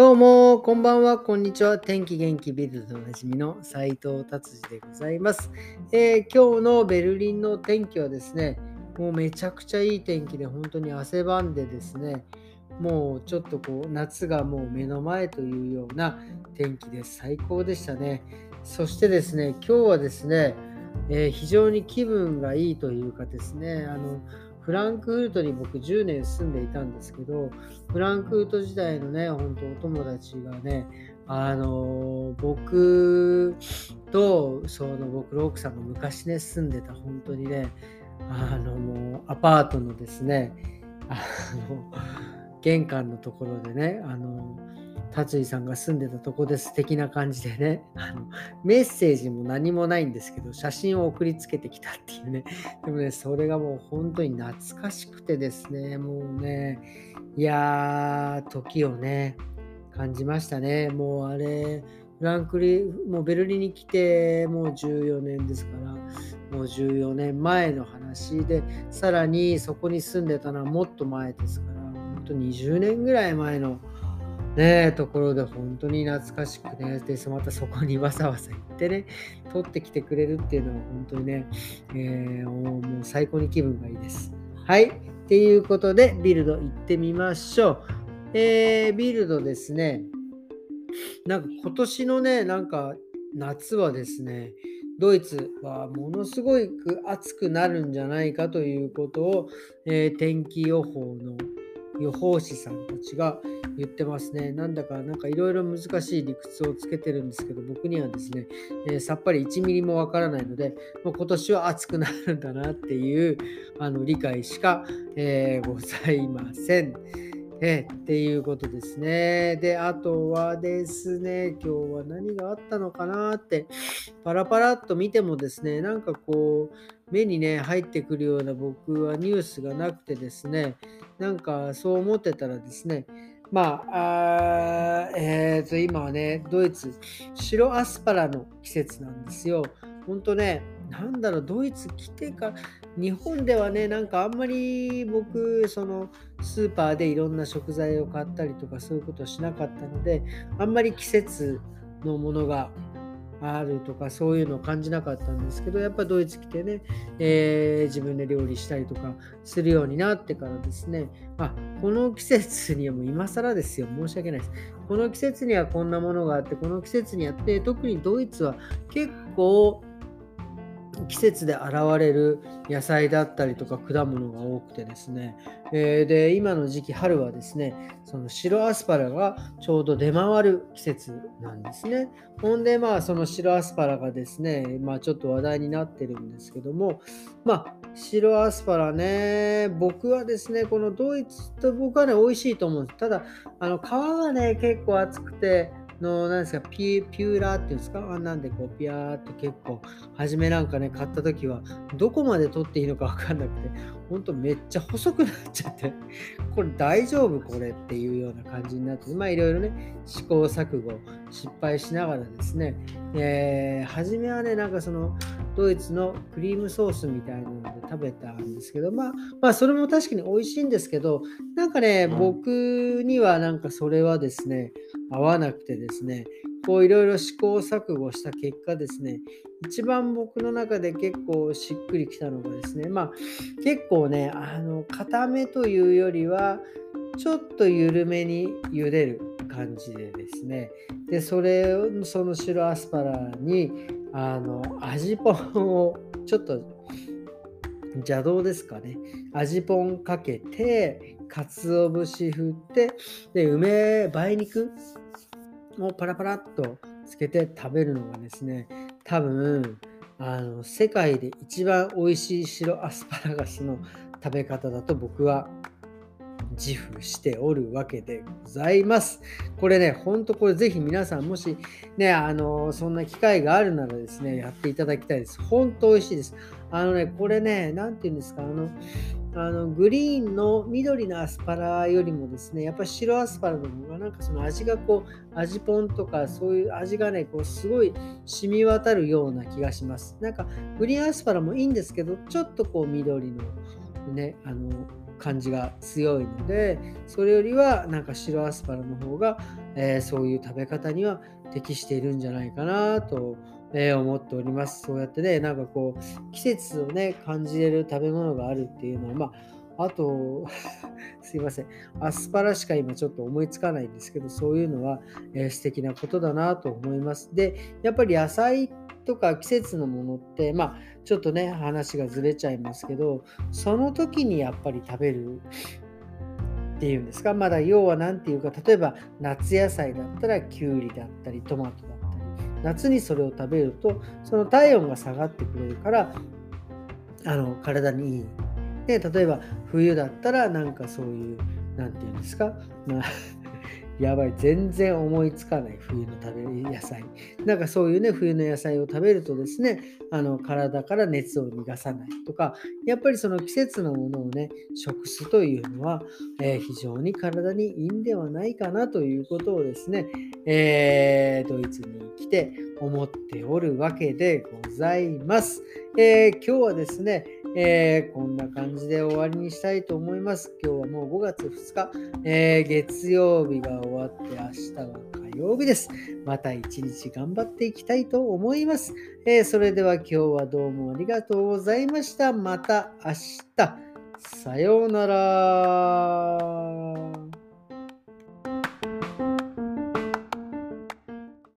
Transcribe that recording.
どうも、こんばんは、こんにちは。天気元気ビルドおなじみの斉藤達治でございます、えー、今日のベルリンの天気はですね、もうめちゃくちゃいい天気で、本当に汗ばんでですね、もうちょっとこう、夏がもう目の前というような天気です。最高でしたね。そしてですね、今日はですね、えー、非常に気分がいいというかですね、あの、フランクフルトに僕10年住んでいたんですけど、フランクフルト時代のね、本当お友達がね、あの僕とその僕の奥さんが昔ね住んでた本当にねあのもうアパートのですねあの玄関のところでねあの達井さんが住んでたとこです的な感じでね。あのメッセージも何もないんですけど写真を送りつけてきたっていうね。でもねそれがもう本当に懐かしくてですね。もうねいやー時をね感じましたね。もうあれフランクリもうベルリンに来てもう14年ですからもう14年前の話でさらにそこに住んでたのはもっと前ですから本当20年ぐらい前のねえところで本当に懐かしくね、で、またそこにわざわざ行ってね、撮ってきてくれるっていうのは本当にね、えー、もう最高に気分がいいです。はい。っていうことで、ビルド行ってみましょう。えー、ビルドですね、なんか今年のね、なんか夏はですね、ドイツはものすごく暑くなるんじゃないかということを、えー、天気予報の予報士さんたちが言ってますね。なんだか、なんかいろいろ難しい理屈をつけてるんですけど、僕にはですね、えー、さっぱり1ミリもわからないので、もう今年は暑くなるんだなっていうあの理解しか、えー、ございません。えっていうことですね。で、あとはですね、今日は何があったのかなって、パラパラっと見てもですね、なんかこう、目にね、入ってくるような僕はニュースがなくてですね、なんかそう思ってたらですね、まあ、あえっ、ー、と、今はね、ドイツ、白アスパラの季節なんですよ。ほんとね、なんだろう、ドイツ来てか、日本ではね、なんかあんまり僕、そのスーパーでいろんな食材を買ったりとかそういうことをしなかったので、あんまり季節のものがあるとかそういうのを感じなかったんですけどやっぱドイツ来てね、えー、自分で料理したりとかするようになってからですねあこの季節にはもう今更ですよ。申し訳ないです。この季節にはこんなものがあってこの季節にあって特にドイツは結構季節で現れる野菜だったりとか果物が多くてですね、えー、で今の時期春はですねその白アスパラがちょうど出回る季節なんですね。ほんでまあその白アスパラがですねまあちょっと話題になってるんですけどもまあ白アスパラね僕はですねこのドイツと僕はね美味しいと思うんです。ただあの皮がね結構厚くての、なんですか、ピピューラーっていうんですか？あんなんでこう、ピヤーって結構、初めなんかね、買った時は、どこまで取っていいのか分かんなくて、ほんとめっちゃ細くなっちゃって、これ大丈夫これっていうような感じになって、まあいろいろね、試行錯誤、失敗しながらですね、えー、初めはね、なんかその、ドイツのクリームソースみたいなので食べたんですけど、まあ、まあ、それも確かに美味しいんですけど、なんかね、僕にはなんかそれはですね、合わなくてですね、こういろいろ試行錯誤した結果ですね、一番僕の中で結構しっくりきたのがですね、まあ結構ね、あの、固めというよりは、ちょっと緩めに茹でる感じでですね、で、それを、その白アスパラに、あの、味ぽんをちょっと邪道ですかね。味ぽんかけて、鰹節振って、で、梅、梅肉をパラパラっとつけて食べるのがですね、多分、あの、世界で一番美味しい白アスパラガスの食べ方だと僕は自負しておるわけでございます。これね、ほんとこれぜひ皆さんもしね、あの、そんな機会があるならですね、やっていただきたいです。ほんと美味しいです。あのね、これね、なんて言うんですか、あの、あのグリーンの緑のアスパラよりもですね、やっぱり白アスパラの方がなんかその味がこう、味ポンとかそういう味がね、こうすごい染み渡るような気がします。なんかグリーンアスパラもいいんですけど、ちょっとこう緑のね、あの感じが強いのでそれよりはなんか白アスパラの方が、えー、そういう食べ方には適しているんじゃないかなと、え、思っております。そうやってねなんかこう季節をね感じれる食べ物があるっていうのはまああと、すいません。アスパラしか今ちょっと思いつかないんですけど、そういうのは、えー、素敵なことだなと思います。で、やっぱり野菜とか季節のものって、まあ、ちょっとね、話がずれちゃいますけど、その時にやっぱり食べるっていうんですか、まだ要は何て言うか、例えば夏野菜だったらきゅうりだったり、トマトだ、夏にそれを食べると、その体温が下がってくれるから、あの体にいい。で例えば冬だったらなんかそういう何て言うんですか、まあ やばい、全然思いつかない。冬の食べる野菜。なんかそういうね、冬の野菜を食べるとですね、あの体から熱を逃がさないとか、やっぱりその季節のものをね、食すというのは、えー、非常に体にいいんではないかなということをですね、えー、ドイツに来て思っておるわけでございます。えー、今日はですね、えー、こんな感じで終わりにしたいと思います。今日はもう5月2日、えー、月曜日が終わって明日は曜日です。また一日頑張っていきたいと思います。えー、それでは今日はどうもありがとうございました。また明日。さようなら。